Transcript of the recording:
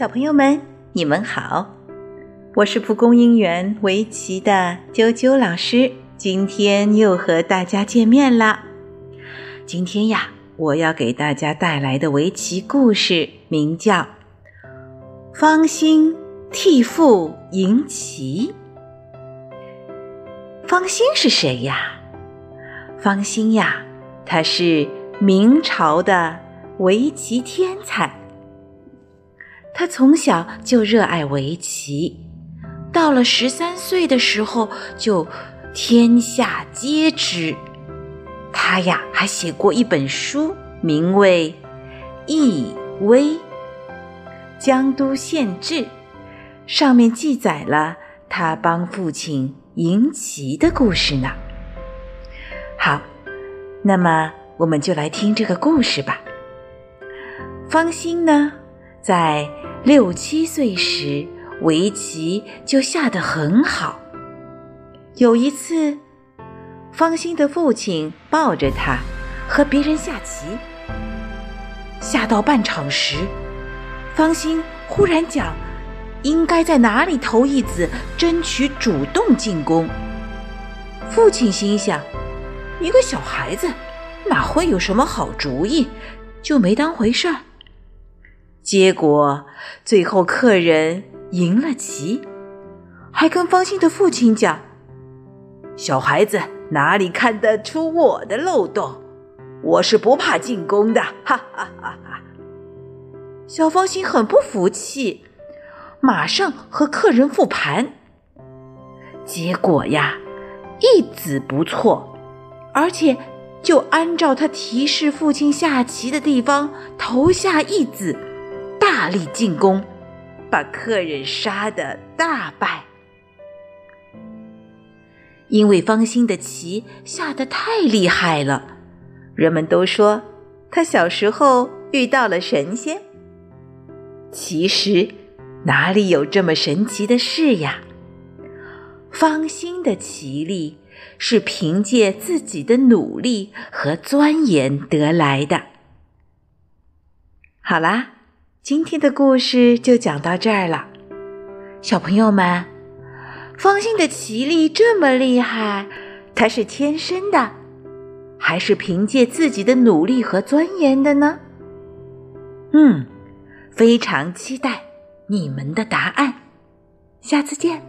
小朋友们，你们好，我是蒲公英园围棋的啾啾老师，今天又和大家见面了。今天呀，我要给大家带来的围棋故事名叫《方兴替父赢棋》。方兴是谁呀？方兴呀，他是明朝的围棋天才。他从小就热爱围棋，到了十三岁的时候就天下皆知。他呀还写过一本书，名为《易微江都县志》，上面记载了他帮父亲赢棋的故事呢。好，那么我们就来听这个故事吧。方兴呢，在六七岁时，围棋就下得很好。有一次，方兴的父亲抱着他和别人下棋，下到半场时，方兴忽然讲：“应该在哪里投一子，争取主动进攻。”父亲心想：“一个小孩子哪会有什么好主意？”就没当回事儿。结果，最后客人赢了棋，还跟方兴的父亲讲：“小孩子哪里看得出我的漏洞？我是不怕进攻的！”哈哈哈哈！小方兴很不服气，马上和客人复盘。结果呀，一子不错，而且就按照他提示父亲下棋的地方投下一子。大力进攻，把客人杀得大败。因为方兴的棋下得太厉害了，人们都说他小时候遇到了神仙。其实哪里有这么神奇的事呀？方兴的棋力是凭借自己的努力和钻研得来的。好啦。今天的故事就讲到这儿了，小朋友们，方兴的棋力这么厉害，他是天生的，还是凭借自己的努力和钻研的呢？嗯，非常期待你们的答案，下次见。